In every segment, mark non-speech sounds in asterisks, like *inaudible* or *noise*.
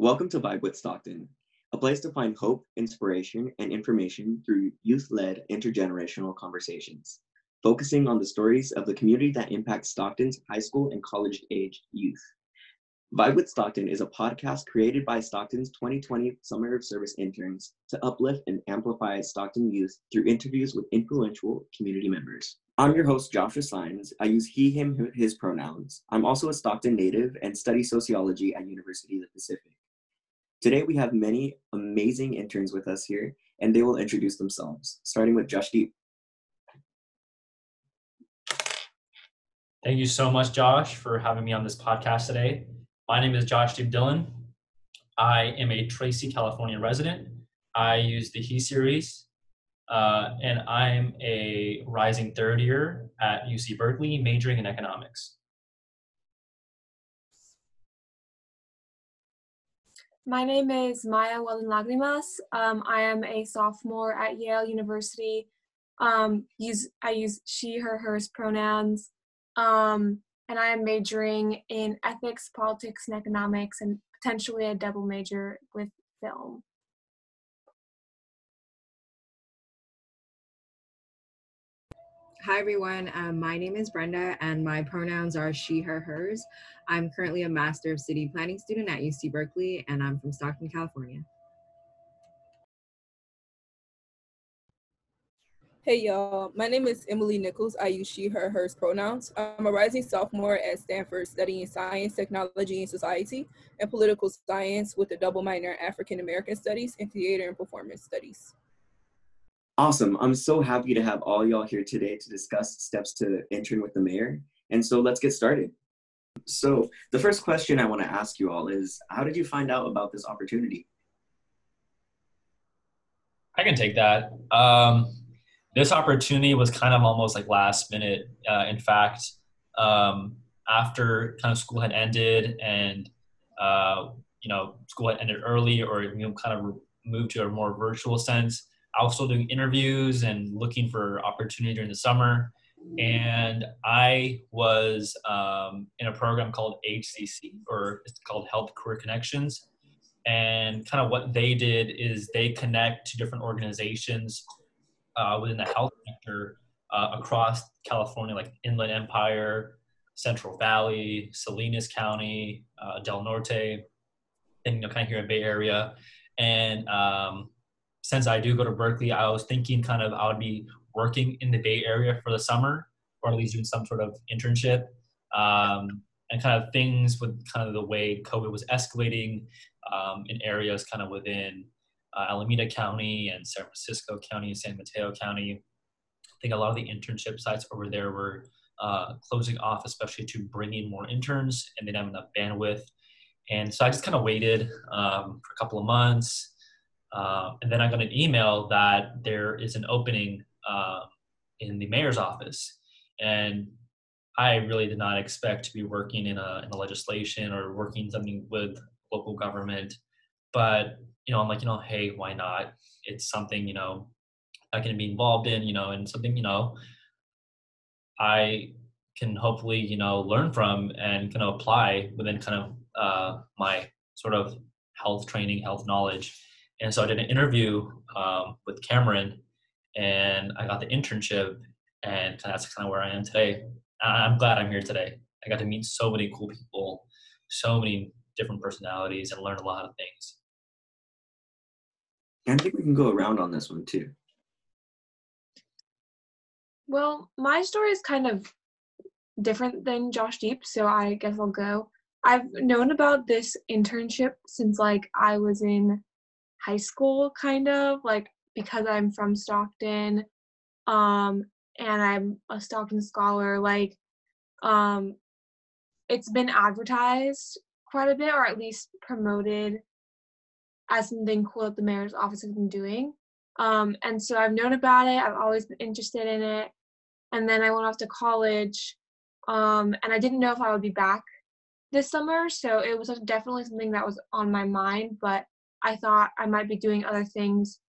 Welcome to Vibe with Stockton, a place to find hope, inspiration, and information through youth led intergenerational conversations, focusing on the stories of the community that impacts Stockton's high school and college age youth. Vibe with Stockton is a podcast created by Stockton's 2020 Summer of Service interns to uplift and amplify Stockton youth through interviews with influential community members. I'm your host, Joshua Sines. I use he, him, his pronouns. I'm also a Stockton native and study sociology at University of the Pacific. Today we have many amazing interns with us here, and they will introduce themselves, starting with Josh Joshdeep. Thank you so much, Josh, for having me on this podcast today. My name is Josh Joshdeep Dhillon. I am a Tracy, California resident. I use the He series, uh, and I'm a rising third year at UC Berkeley, majoring in economics. My name is Maya Weldon Lagrimas. Um, I am a sophomore at Yale University. Um, use I use she, her, hers pronouns. Um, and I am majoring in ethics, politics, and economics, and potentially a double major with film. Hi, everyone. Um, my name is Brenda, and my pronouns are she, her, hers. I'm currently a Master of City Planning student at UC Berkeley, and I'm from Stockton, California. Hey y'all, my name is Emily Nichols. I use she, her, hers pronouns. I'm a rising sophomore at Stanford studying science, technology, and society and political science with a double minor in African American studies and theater and performance studies. Awesome. I'm so happy to have all y'all here today to discuss steps to entering with the mayor. And so let's get started. So, the first question I want to ask you all is How did you find out about this opportunity? I can take that. Um, this opportunity was kind of almost like last minute. Uh, in fact, um, after kind of school had ended and uh, you know school had ended early or you know kind of moved to a more virtual sense, I was still doing interviews and looking for opportunity during the summer. And I was um, in a program called HCC, or it's called Health Career Connections. And kind of what they did is they connect to different organizations uh, within the health sector uh, across California, like Inland Empire, Central Valley, Salinas County, uh, Del Norte, and you know, kind of here in Bay Area. And um, since I do go to Berkeley, I was thinking kind of I would be working in the Bay Area for the summer, or at least doing some sort of internship. Um, and kind of things with kind of the way COVID was escalating um, in areas kind of within uh, Alameda County and San Francisco County, and San Mateo County. I think a lot of the internship sites over there were uh, closing off, especially to bring in more interns, and they didn't have enough bandwidth. And so I just kind of waited um, for a couple of months. Uh, and then I got an email that there is an opening uh, in the mayor's office. And I really did not expect to be working in a, in a legislation or working something with local government. But, you know, I'm like, you know, hey, why not? It's something, you know, I can be involved in, you know, and something, you know, I can hopefully, you know, learn from and kind of apply within kind of uh, my sort of health training, health knowledge. And so I did an interview um, with Cameron and I got the internship and that's kind of where I am today. I'm glad I'm here today. I got to meet so many cool people, so many different personalities and learn a lot of things. I think we can go around on this one too. Well, my story is kind of different than Josh Deep, so I guess I'll go. I've known about this internship since like I was in high school kind of like because I'm from Stockton um and I'm a Stockton scholar like um it's been advertised quite a bit or at least promoted as something cool that the mayor's office has been doing um and so I've known about it I've always been interested in it and then I went off to college um and I didn't know if I would be back this summer so it was definitely something that was on my mind but I thought I might be doing other things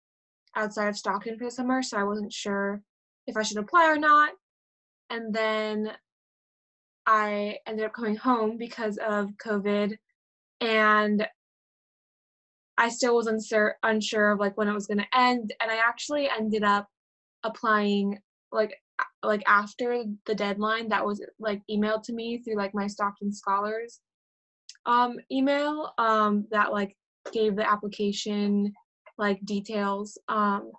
outside of Stockton for the summer, so I wasn't sure if I should apply or not. And then I ended up coming home because of COVID. And I still was unsure unsure of like when it was going to end, and I actually ended up applying like like after the deadline that was like emailed to me through like my Stockton Scholars um email um that like gave the application like details um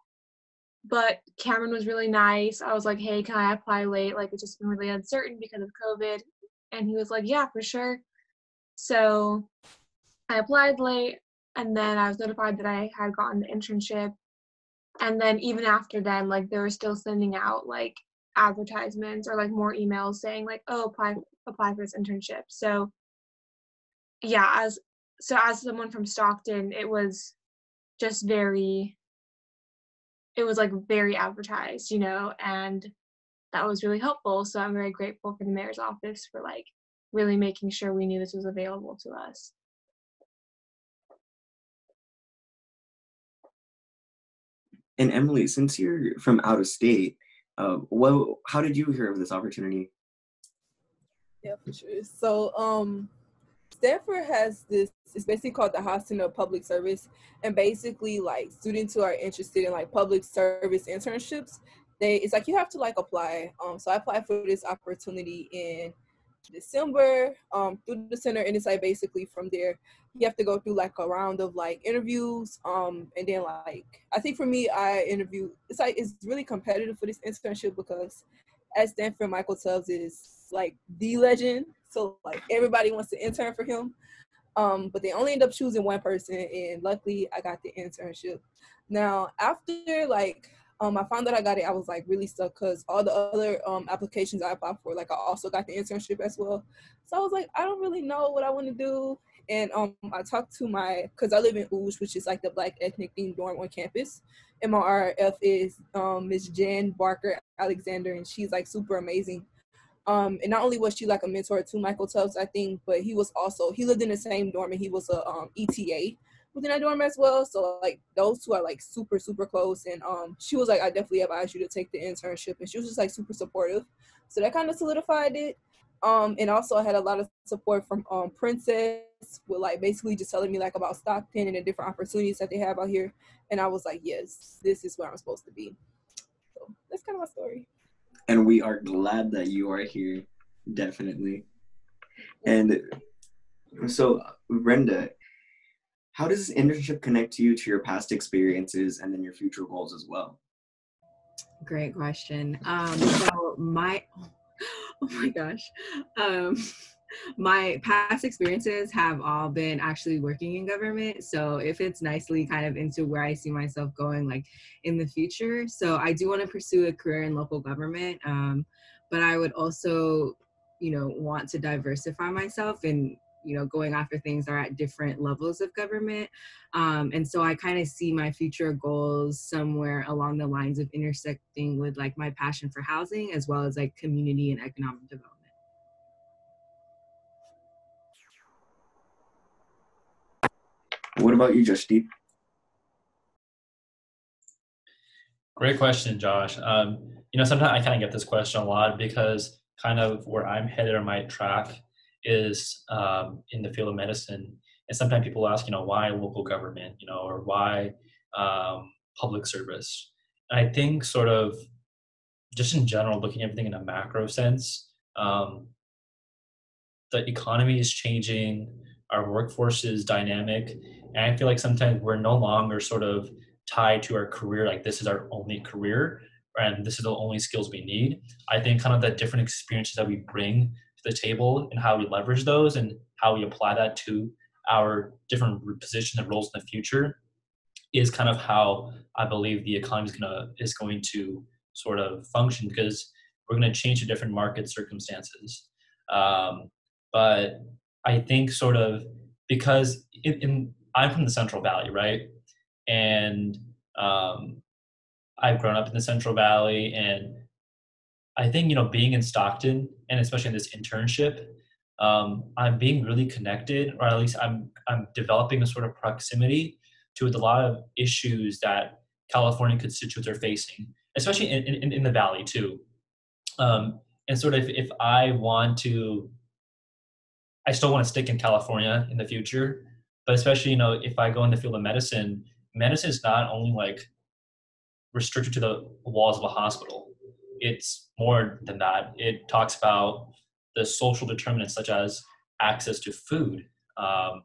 but Cameron was really nice. I was like, "Hey, can I apply late? Like it's just been really uncertain because of COVID." And he was like, "Yeah, for sure." So I applied late and then I was notified that I had gotten the internship. And then even after then, like they were still sending out like advertisements or like more emails saying like, "Oh, apply apply for this internship." So yeah, as so as someone from Stockton, it was just very it was like very advertised, you know, and that was really helpful. So I'm very grateful for the mayor's office for like really making sure we knew this was available to us. And Emily, since you're from out of state, uh, what, how did you hear of this opportunity? Yeah, for sure. So, um, Stanford has this. It's basically called the Haas of Public Service, and basically, like students who are interested in like public service internships, they it's like you have to like apply. Um, so I applied for this opportunity in December um, through the center, and it's like basically from there you have to go through like a round of like interviews, um, and then like I think for me I interview. It's like it's really competitive for this internship because at Stanford Michael Tubbs is like the legend, so like everybody wants to intern for him. Um, but they only end up choosing one person, and luckily I got the internship. Now after like um, I found that I got it. I was like really stuck because all the other um, applications I applied for, like I also got the internship as well. So I was like, I don't really know what I want to do. And um, I talked to my, because I live in Oosh, which is like the Black ethnic themed dorm on campus. And my RF is um, Miss Jan Barker Alexander, and she's like super amazing. Um, and not only was she like a mentor to Michael Tubbs, I think, but he was also he lived in the same dorm and he was a um, ETA within that dorm as well. So like those two are like super super close. And um, she was like, I definitely advise you to take the internship, and she was just like super supportive. So that kind of solidified it. Um, and also I had a lot of support from um, Princess with like basically just telling me like about Stockton and the different opportunities that they have out here. And I was like, yes, this is where I'm supposed to be. So that's kind of my story. And we are glad that you are here, definitely. And so, Brenda, how does this internship connect to you to your past experiences and then your future goals as well? Great question. Um, so my, *laughs* oh my gosh, um, my past experiences have all been actually working in government. So it fits nicely kind of into where I see myself going like in the future. So I do want to pursue a career in local government. Um, but I would also, you know, want to diversify myself and you know going after things are at different levels of government um, and so i kind of see my future goals somewhere along the lines of intersecting with like my passion for housing as well as like community and economic development what about you Joshdeep? great question josh um, you know sometimes i kind of get this question a lot because kind of where i'm headed on my track is um, in the field of medicine. And sometimes people ask, you know, why local government, you know, or why um, public service? And I think sort of just in general, looking at everything in a macro sense, um, the economy is changing, our workforce is dynamic, and I feel like sometimes we're no longer sort of tied to our career, like this is our only career, and this is the only skills we need. I think kind of the different experiences that we bring to the table and how we leverage those and how we apply that to our different positions and roles in the future is kind of how I believe the economy is gonna is going to sort of function because we're going to change to different market circumstances. Um, but I think sort of because in, in, I'm from the Central Valley, right, and um, I've grown up in the Central Valley, and I think you know being in Stockton and especially in this internship, um, I'm being really connected, or at least I'm I'm developing a sort of proximity to a lot of issues that California constituents are facing, especially in, in, in the valley too. Um, and sort of if I want to, I still want to stick in California in the future, but especially you know if i go in the field of medicine medicine is not only like restricted to the walls of a hospital. It's more than that. It talks about the social determinants such as access to food um,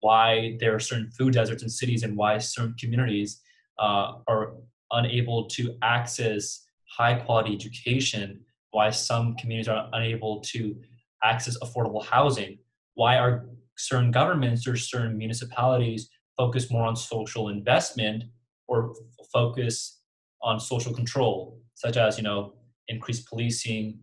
why there are certain food deserts in cities and why certain communities uh, are unable to access high quality education why some communities are unable to access affordable housing why are certain governments or certain municipalities focus more on social investment or f- focus on social control such as you know increased policing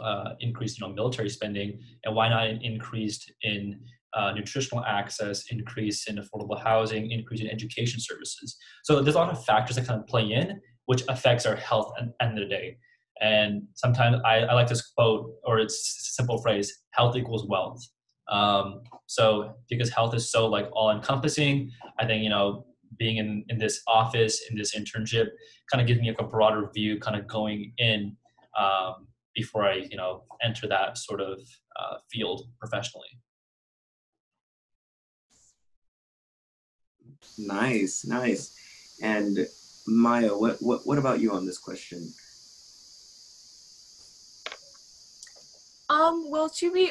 uh, increased you know military spending and why not increased in uh, nutritional access, increase in affordable housing, increase in education services. So there's a lot of factors that kind of play in, which affects our health at the end of the day. And sometimes I, I like this quote, or it's simple phrase: "Health equals wealth." Um, so because health is so like all encompassing, I think you know being in, in this office in this internship kind of gives me like a broader view, kind of going in um, before I you know enter that sort of uh, field professionally. Nice, nice. And Maya, what, what, what about you on this question? Um, well, to be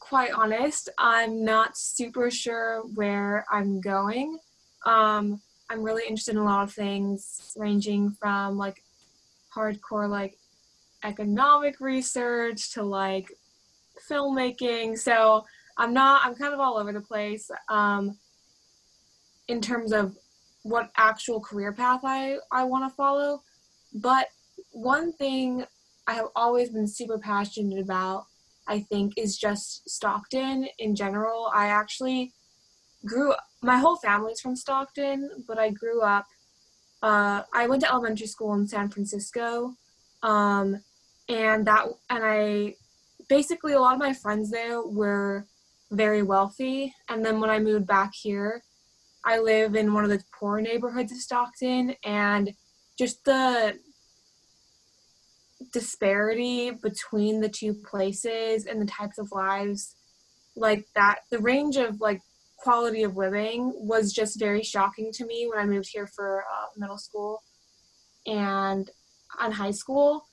quite honest, I'm not super sure where I'm going. Um, I'm really interested in a lot of things, ranging from like hardcore like economic research to like filmmaking. So I'm not. I'm kind of all over the place. Um, in terms of what actual career path I, I want to follow. But one thing I have always been super passionate about, I think, is just Stockton in general. I actually grew my whole family's from Stockton, but I grew up. Uh, I went to elementary school in San Francisco, um, and that and I basically a lot of my friends there were very wealthy. And then when I moved back here, I live in one of the poor neighborhoods of Stockton, and just the disparity between the two places and the types of lives like that the range of like quality of living was just very shocking to me when i moved here for uh, middle school and on high school.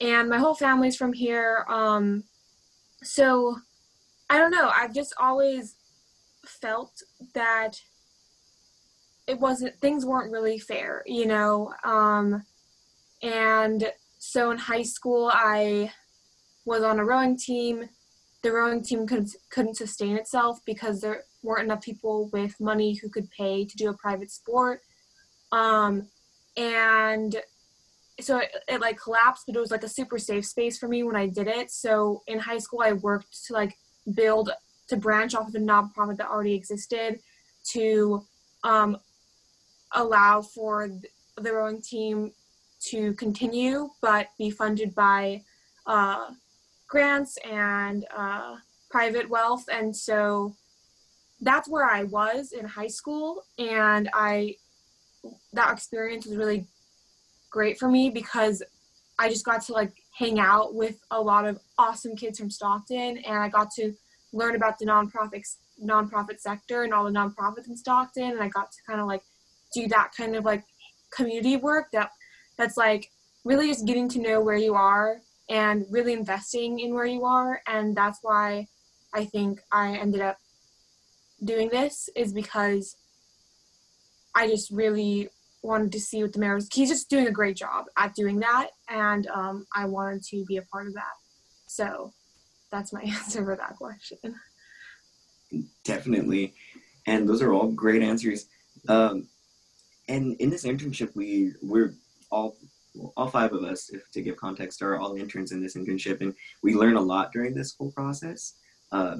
And my whole family's from here um so i don't know i've just always felt that it wasn't things weren't really fair you know um, and so in high school i was on a rowing team. The rowing team couldn't, couldn't sustain itself because there weren't enough people with money who could pay to do a private sport. Um, and so it, it like collapsed but it was like a super safe space for me when i did it. So in high school i worked to like build to branch off of a nonprofit that already existed to um, allow for the rowing team to continue but be funded by uh, grants and uh, private wealth. And so that's where i was in high school and i that experience was really great for me because i just got to like hang out with a lot of awesome kids from stockton and i got to learn about the nonprofit nonprofit sector and all the nonprofits in stockton and i got to kind of like do that kind of like community work that that's like really just getting to know where you are and really investing in where you are. And that's why i think i ended up doing this is because i just really wanted to see what the mayor was he's just doing a great job at doing that. And um, i wanted to be a part of that. So that's my *laughs* answer for that question. Definitely. And those are all great answers. Um, and in this internship, we we're all all five of us, if to give context, are all interns in this internship, and we learn a lot during this whole process. Uh,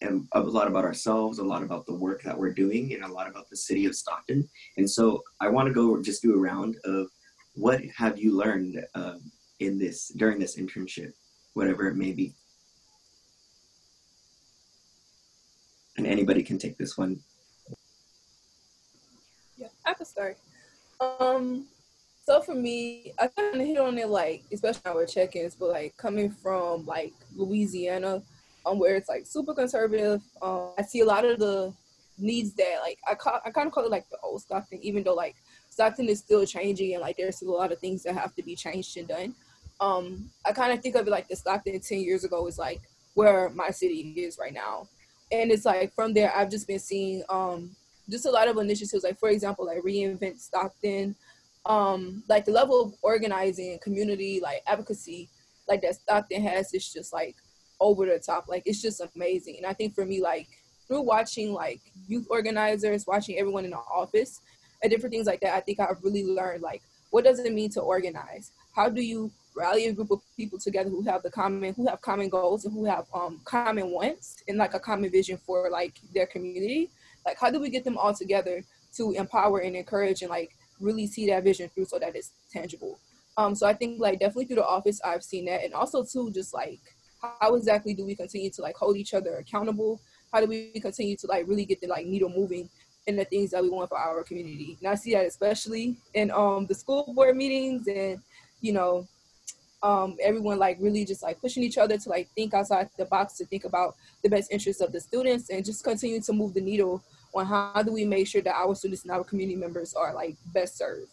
and a lot about ourselves, a lot about the work that we're doing, and a lot about the city of Stockton. And so I want to go just do a round of what have you learned uh, in this during this internship, whatever it may be. And anybody can take this one. Yeah, I can start. Um, so for me, I kind of hit on it like, especially our check-ins, but like coming from like Louisiana, um, where it's like super conservative. Um, I see a lot of the needs that like I call, I kind of call it like the old Stockton, even though like Stockton is still changing and like there's still a lot of things that have to be changed and done. Um, I kind of think of it like the Stockton 10 years ago is like where my city is right now. And it's like from there, I've just been seeing um, just a lot of initiatives, like for example, like reinvent Stockton, um, like the level of organizing, community, like advocacy, like that Stockton has is just like over the top. Like it's just amazing. And I think for me, like through watching like youth organizers, watching everyone in the office, and different things like that, I think I've really learned like what does it mean to organize? How do you rally a group of people together who have the common who have common goals and who have um common wants and like a common vision for like their community? Like how do we get them all together to empower and encourage and like really see that vision through so that it's tangible? Um, so I think like definitely through the office I've seen that, and also too just like how exactly do we continue to like hold each other accountable? How do we continue to like really get the like needle moving in the things that we want for our community? And I see that especially in um the school board meetings and you know um everyone like really just like pushing each other to like think outside the box to think about the best interests of the students and just continue to move the needle on how do we make sure that our students and our community members are like best served.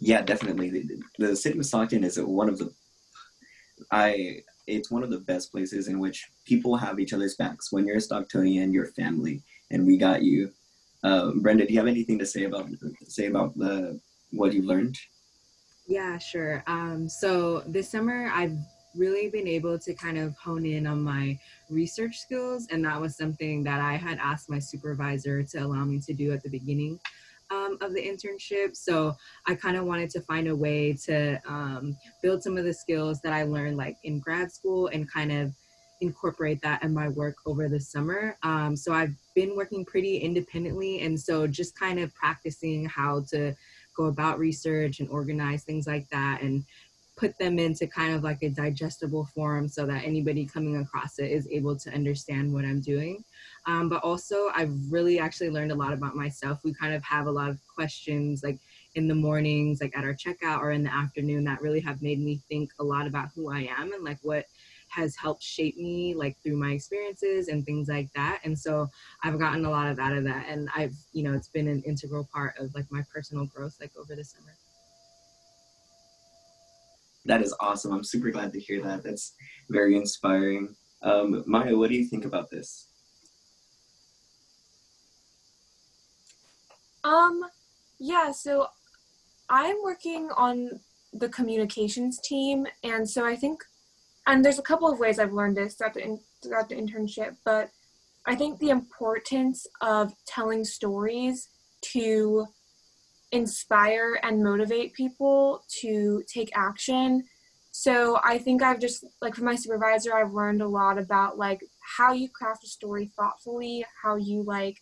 Yeah, definitely. The, the city of Stockton is one of the I it's one of the best places in which people have each other's backs. When you're a Stocktonian, you're family, and we got you. Uh, Brenda, do you have anything to say about say about the what you learned? Yeah, sure. Um, so this summer, I've really been able to kind of hone in on my research skills, and that was something that I had asked my supervisor to allow me to do at the beginning um, of the internship. So I kind of wanted to find a way to um, build some of the skills that I learned like in grad school and kind of incorporate that in my work over the summer. Um, so I've been working pretty independently. And so just kind of practicing how to go about research and organize things like that and put them into kind of like a digestible form so that anybody coming across it is able to understand what I'm doing. Um, but also, I've really actually learned a lot about myself. We kind of have a lot of questions like in the mornings, like at our checkout or in the afternoon, that really have made me think a lot about who I am and like what has helped shape me like through my experiences and things like that and so i've gotten a lot of out of that and i've you know it's been an integral part of like my personal growth like over the summer that is awesome. I'm super glad to hear that. That's very inspiring. Um, Maya, what do you think about this? Um, yeah, so I'm working on the communications team, and so I think, and there's a couple of ways I've learned this throughout the in, throughout the internship, but I think the importance of telling stories to inspire and motivate people to take action. So I think I've just like from my supervisor, I've learned a lot about like how you craft a story thoughtfully, how you like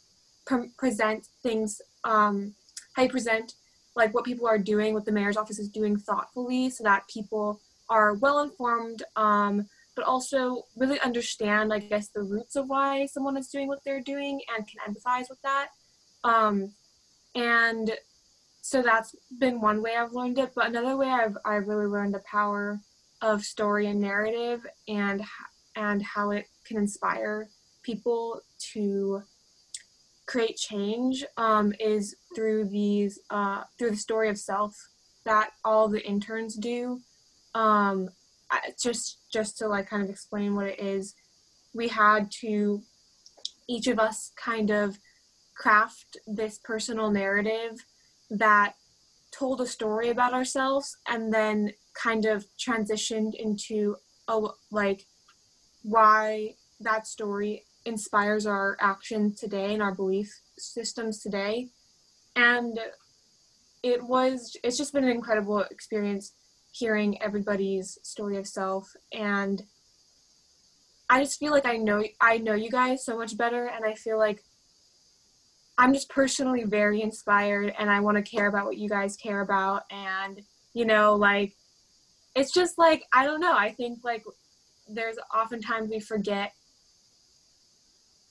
pre- present things, um, how you present like what people are doing, what the mayor's office is doing thoughtfully, so that people are well informed, um, but also really understand, I guess, the roots of why someone is doing what they're doing and can empathize with that. Um, and so that's been one way I've learned it. But another way I've I've really learned the power of story and narrative and and how it can inspire people to create change um, is through these uh, through the story of self that all the interns do. Um, just just to like kind of explain what it is, we had to each of us kind of craft this personal narrative that told a story about ourselves and then kind of transitioned into a like why that story inspires our action today and our belief systems today. And it was it's just been an incredible experience hearing everybody's story of self. And i just feel like i know i know you guys so much better and i feel like I'm just personally very inspired and I want to care about what you guys care about. And, you know, like, it's just like, I don't know. I think like there's oftentimes we forget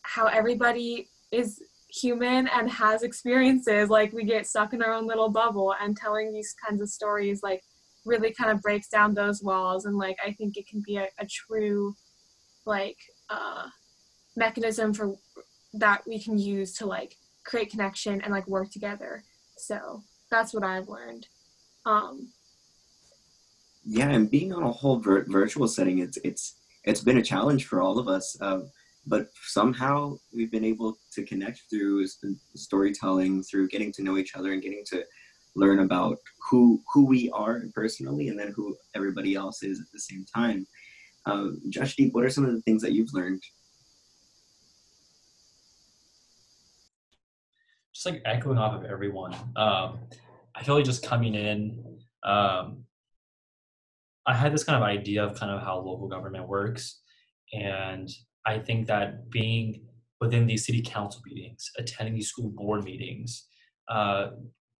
how everybody is human and has experiences. Like, we get stuck in our own little bubble and telling these kinds of stories, like, really kind of breaks down those walls and like I think it can be a, a true like uh mechanism for that we can use to like create connection and like work together. So that's what I've learned. Um yeah, and being on a whole vir- virtual setting, it's it's it's been a challenge for all of us. Uh, but somehow we've been able to connect through storytelling, through getting to know each other, and getting to learn about who who we are personally, and then who everybody else is at the same time. Uh, Joshdeep, what are some of the things that you've learned? Just like echoing off of everyone, um, I feel like just coming in, um, I had this kind of idea of kind of how local government works, and I think that being within these city council meetings, attending these school board meetings, uh,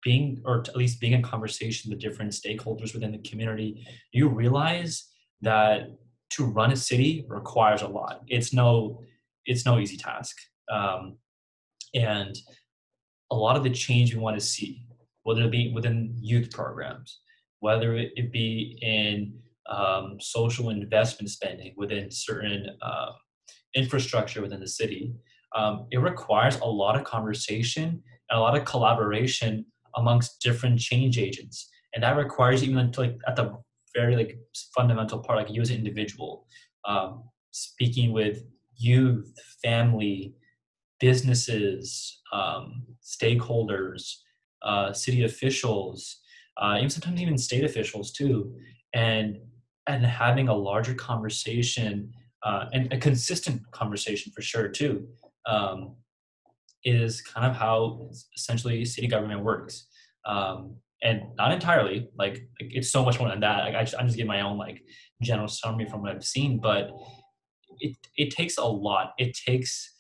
being or at least being in conversation with different stakeholders within the community, you realize that to run a city requires a lot. It's no it's no easy task, um, and a lot of the change we want to see, whether it be within youth programs, whether it be in um, social investment spending within certain uh, infrastructure within the city, um, it requires a lot of conversation and a lot of collaboration amongst different change agents, and that requires even to, like at the very like fundamental part, like you as an individual, um, speaking with youth, family, businesses, um, stakeholders, uh, city officials, uh, even sometimes even state officials too, and and having a larger conversation uh, and a consistent conversation for sure too um, is kind of how essentially city government works. Um, and not entirely like, it's so much more than that. Like, I i'm just giving my own like general summary from what i've seen but it, it takes a lot. It takes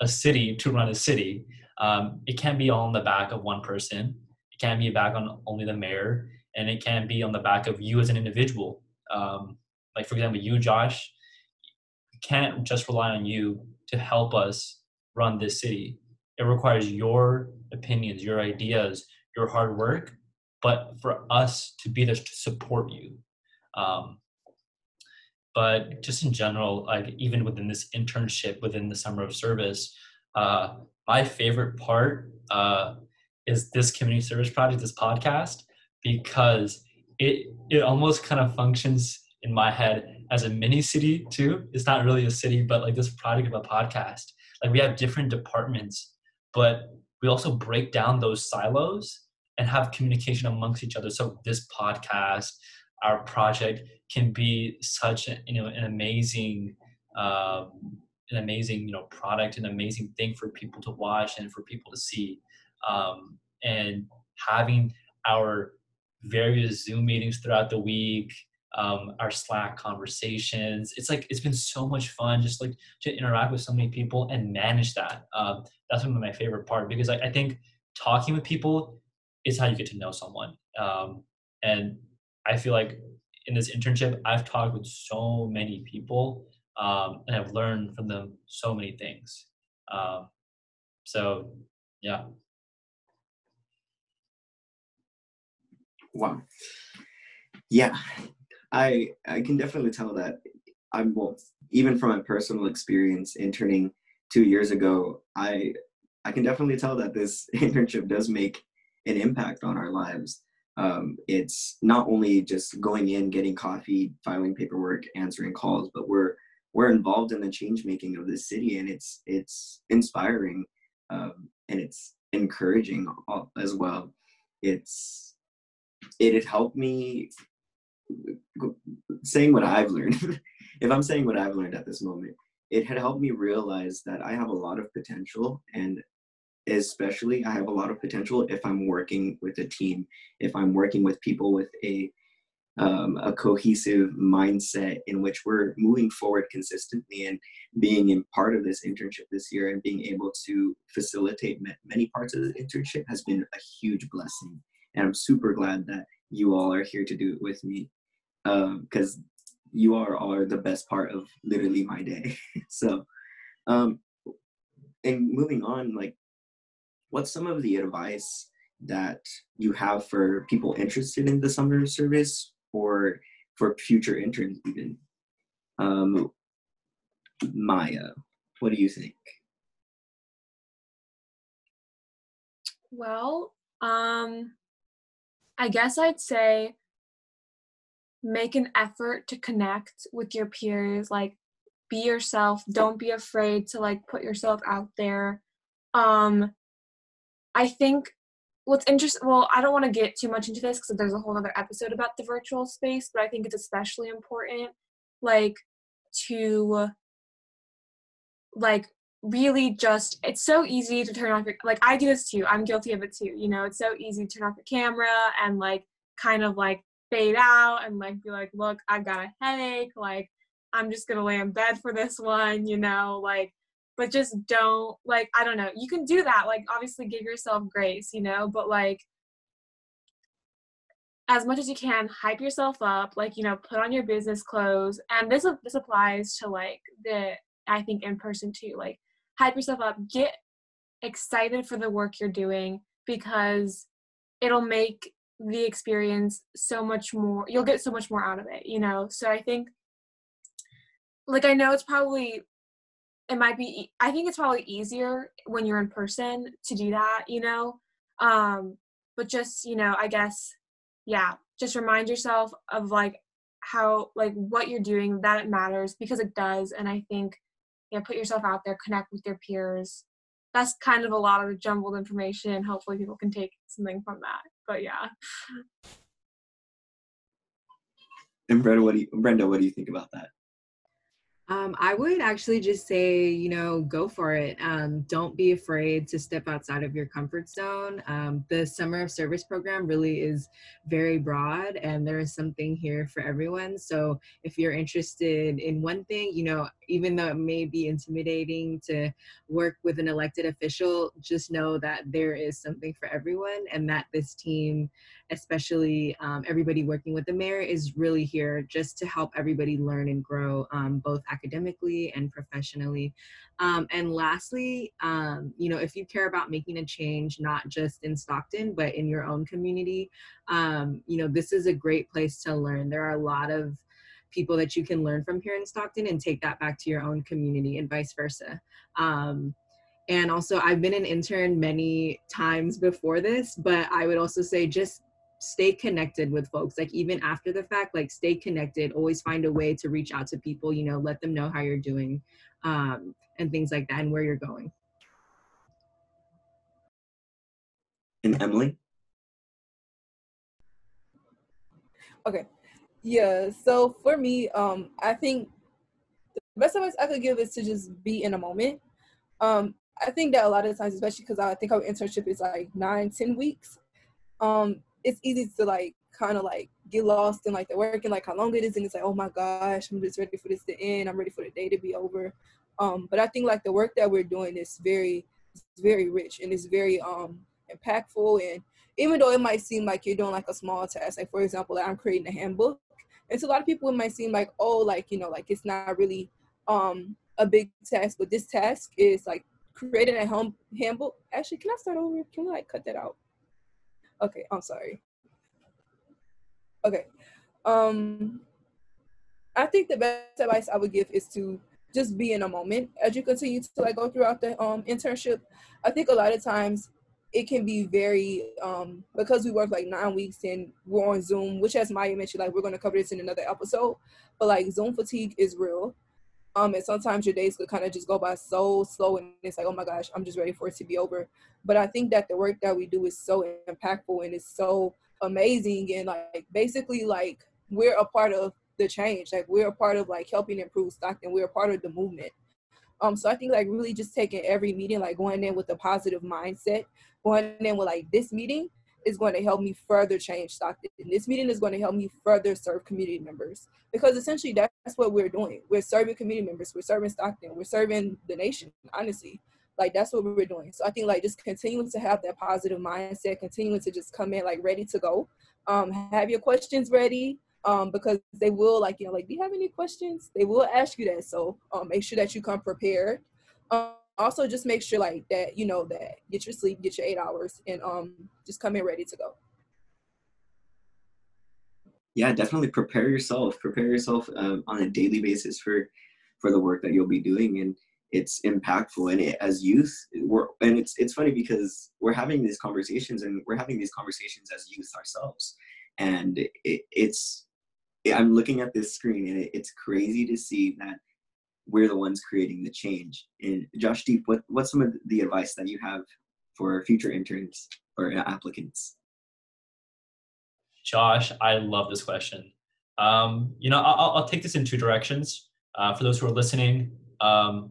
a city to run a city um, it can't be all on the back of one person it can't be back on only the mayor and it can't be on the back of you as an individual um, like for example you josh can't just rely on you to help us run this city. It requires your opinions, your ideas, your hard work, but for us to be there to support you. Um, but just in general, like even within this internship within the summer of service, uh, my favorite part uh, is this community service project, this podcast, because it it almost kind of functions in my head as a mini city too. It's not really a city, but like this product of a podcast. Like we have different departments, but we also break down those silos and have communication amongst each other. So this podcast, our project, can be such you know an amazing, um, an amazing you know product, an amazing thing for people to watch and for people to see. Um, and having our various Zoom meetings throughout the week, um, our Slack conversations. It's like it's been so much fun just like to interact with so many people and manage that. Um, that's one of my favorite part because I, I, think talking with people is how you get to know someone. Um, and I feel like in this internship, I've talked with so many people um, and I've learned from them so many things. Um, so, yeah. Wow. Yeah, I I can definitely tell that I'm well, even from my personal experience interning two years ago, I I can definitely tell that this *laughs* internship does make an impact on our lives. Um, it's not only just going in, getting coffee, filing paperwork, answering calls, but we're we're involved in the change making of this city, and it's it's inspiring um, and it's encouraging as well. It's it had helped me saying what I've learned, *laughs* if I'm saying what I've learned at this moment, it had helped me realize that I have a lot of potential and especially I have a lot of potential if I'm working with a team, if I'm working with people with a um, a cohesive mindset in which we're moving forward consistently and being in part of this internship this year and being able to facilitate many parts of the internship has been a huge blessing. And I'm super glad that you all are here to do it with me because um, you are are the best part of literally my day. *laughs* so, um, and moving on, like, what's some of the advice that you have for people interested in the summer service or for future interns even. Um, Maya, what do you think? Well, um, I guess I'd say make an effort to connect with your peers. Like, be yourself. Don't be afraid to like put yourself out there. Um, I think what's interesting. Well, I don't want to get too much into this because there's a whole other episode about the virtual space, but I think it's especially important, like, to like really just it's so easy to turn off your like I do this too. I'm guilty of it too. You know, it's so easy to turn off the camera and like kind of like fade out and like be like, look, I've got a headache, like I'm just gonna lay in bed for this one, you know, like but just don't like I don't know. You can do that, like obviously give yourself grace, you know, but like as much as you can hype yourself up like you know put on your business clothes and this this applies to like the i think in person too like hype yourself up, get excited for the work you're doing because it'll make the experience so much more you'll get so much more out of it you know so i think like i know it's probably it might be i think it's probably easier when you're in person to do that you know um but just you know i guess yeah just remind yourself of like how like what you're doing that it matters because it does and i think yeah, put yourself out there, connect with your peers. That's kind of a lot of jumbled information. Hopefully, people can take something from that. But yeah. And Brenda, what do you, Brenda, what do you think about that? Um, I would actually just say, you know, go for it. Um, don't be afraid to step outside of your comfort zone. Um, the Summer of Service program really is very broad, and there is something here for everyone. So if you're interested in one thing, you know, even though it may be intimidating to work with an elected official, just know that there is something for everyone, and that this team especially um, everybody working with the mayor, is really here just to help everybody learn and grow um, both academically and professionally. Um, and lastly, um, you know, if you care about making a change, not just in Stockton, but in your own community, um, you know, this is a great place to learn. There are a lot of people that you can learn from here in Stockton and take that back to your own community and vice versa. Um, and also, I've been an intern many times before this, but I would also say just stay connected with folks like even after the fact like stay connected always find a way to reach out to people you know let them know how you're doing um, and things like that and where you're going. And emily? Okay. Yeah so for me um i think the best advice i could give is to just be in a moment. Um i think that a lot of times especially because i think our internship is like nine ten weeks um it's easy to like kind of like get lost in like the work and like how long it is and it's like oh my gosh i'm just ready for this to end. I'm ready for the day to be over. Um but i think like the work that we're doing is very very rich and it's very um impactful and even though it might seem like you're doing like a small task like for example like i'm creating a handbook and to a lot of people it might seem like oh like you know like it's not really um a big task but this task is like creating a home handbook. Actually can i start over? Can we like cut that out Okay, I'm sorry. Okay. Um I think the best advice I would give is to just be in a moment as you continue to like go throughout the um internship. I think a lot of times it can be very um because we work like nine weeks and we're on Zoom, which as Maya mentioned, like we're gonna cover this in another episode. But like Zoom fatigue is real. Um, and sometimes your days could kind of just go by so slow, and it's like, oh my gosh, I'm just ready for it to be over. But I think that the work that we do is so impactful and it's so amazing, and like basically, like we're a part of the change. Like we're a part of like helping improve Stockton. We're a part of the movement. Um, so I think like really just taking every meeting, like going in with a positive mindset, going in with like this meeting is going to help me further change Stockton. This meeting is going to help me further serve community members because essentially that's what we're doing. We're serving community members. We're serving Stockton. We're serving the nation. Honestly, like that's what we're doing. So I think like just continuing to have that positive mindset, continuing to just come in like ready to go. Um, have your questions ready. Um, because they will like you know like do you have any questions? They will ask you that. So um, make sure that you come prepared. Um, also just make sure like that you know that get your sleep get your eight hours and um just come in ready to go yeah, definitely prepare yourself. Prepare yourself um, on a daily basis for for the work that you'll be doing, and it's impactful. And it, as youth, we're and it's it's funny because we're having these conversations, and we're having these conversations as youth ourselves, and it, it's I'm looking at this screen, and it, it's crazy to see that we're the ones creating the change. And Josh Deep, what what's some of the advice that you have for future interns or applicants? Josh, I love this question. Um, you know, I'll, I'll, take this in two directions. Uh, for those who are listening, um,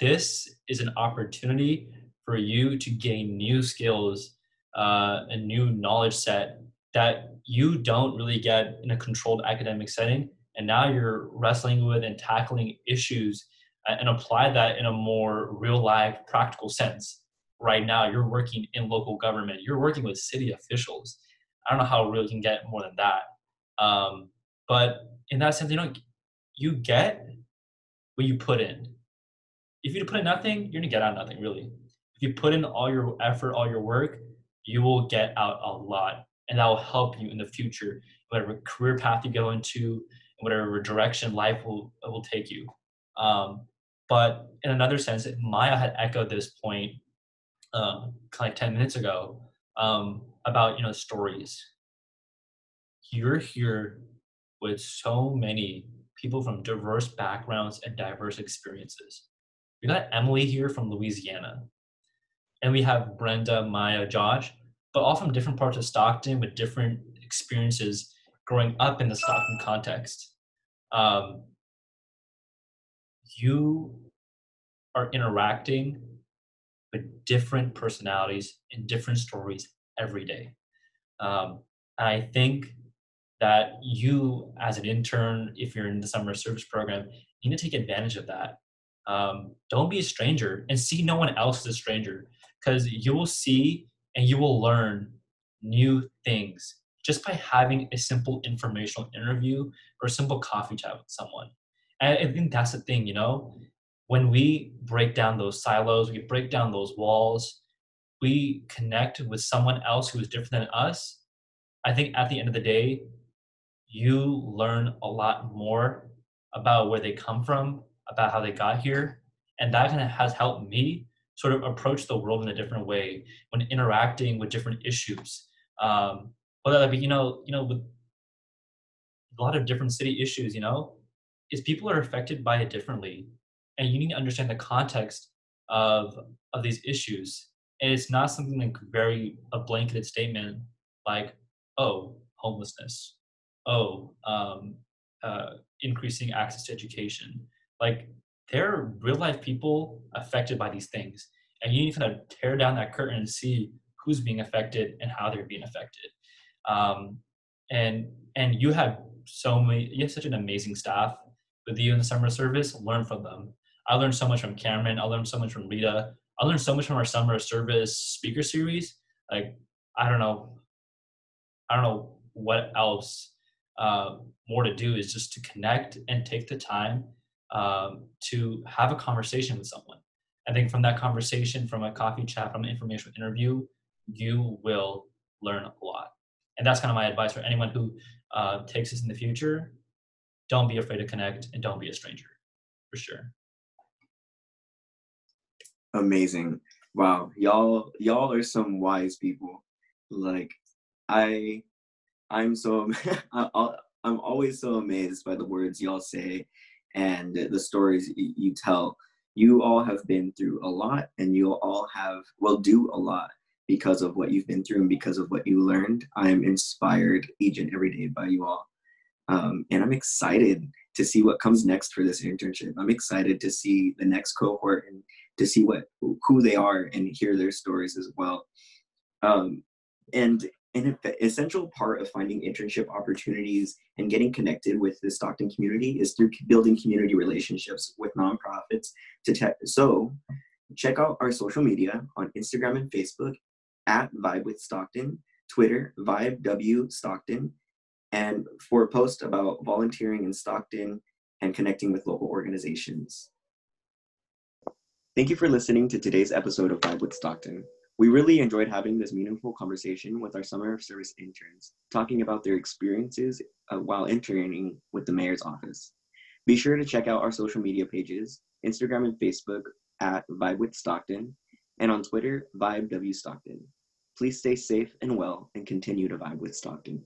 this is an opportunity for you to gain new skills, uh, a new knowledge set that you don't really get in a controlled academic setting. And now you're wrestling with and tackling issues uh, and apply that in a more real life, practical sense. Right now, you're working in local government, you're working with city officials I don't know how real can get more than that. Um, but in that sense, you know, you get what you put in. If you put in nothing, you're gonna get out nothing really. If you put in all your effort, all your work, you will get out a lot, and that will help you in the future, whatever career path you go into, whatever direction life will will take you. Um, but in another sense, Maya had echoed this point um, like ten minutes ago. Um, about you know stories you're here with so many people from diverse backgrounds and diverse experiences we got emily here from louisiana and we have brenda maya josh but all from different parts of stockton with different experiences growing up in the stockton context um, you are interacting with different personalities and different stories every day. Um, I think that you, as an intern, if you're in the summer service program, you need to take advantage of that. Um, don't be a stranger and see no one else as a stranger because you will see and you will learn new things just by having a simple informational interview or a simple coffee chat with someone. And I think that's the thing, you know, when we break down those silos, we break down those walls, we connect with someone else who is different than us, I think at the end of the day, you learn a lot more about where they come from, about how they got here. And that kind of has helped me sort of approach the world in a different way when interacting with different issues. Um, whether that be, you know, you know, with a lot of different city issues, you know, is people are affected by it differently. And you need to understand the context of of these issues. And it's not something like very a blanketed statement like oh homelessness. Oh um, uh, increasing access to education. Like there are real life people affected by these things. And you need to kind of tear down that curtain and see who's being affected and how they're being affected um, and and you have so many you have such an amazing staff with you in the summer service learn from them i learned so much from cameron i learned so much from rita I learned so much from our summer service speaker series. Like, I don't know, I don't know what else uh, more to do is just to connect and take the time um, to have a conversation with someone. I think from that conversation, from a coffee chat, from an informational interview, you will learn a lot. And that's kind of my advice for anyone who uh, takes this in the future. Don't be afraid to connect and don't be a stranger, for sure amazing. Wow, y'all y'all are some wise people. Like I I'm so *laughs* I'm always so amazed by the words y'all say and the stories you tell. You all have been through a lot and you all have will do a lot because of what you've been through and because of what you learned. I'm inspired each and every day by you all. Um, and I'm excited to see what comes next for this internship. I'm excited to see the next cohort and to see what who they are and hear their stories as well. Um, and an essential part of finding internship opportunities and getting connected with the Stockton community is through building community relationships with nonprofits. To te- so, check out our social media on Instagram and Facebook at Vibe with Stockton, Twitter Vibe W Stockton, and for a post about volunteering in Stockton and connecting with local organizations. Thank you for listening to today's episode of Vibe with Stockton. We really enjoyed having this meaningful conversation with our summer of service interns, talking about their experiences uh, while interning with the mayor's office. Be sure to check out our social media pages, Instagram and Facebook at Vibe with Stockton, and on Twitter, Vibe W Stockton. Please stay safe and well and continue to vibe with Stockton.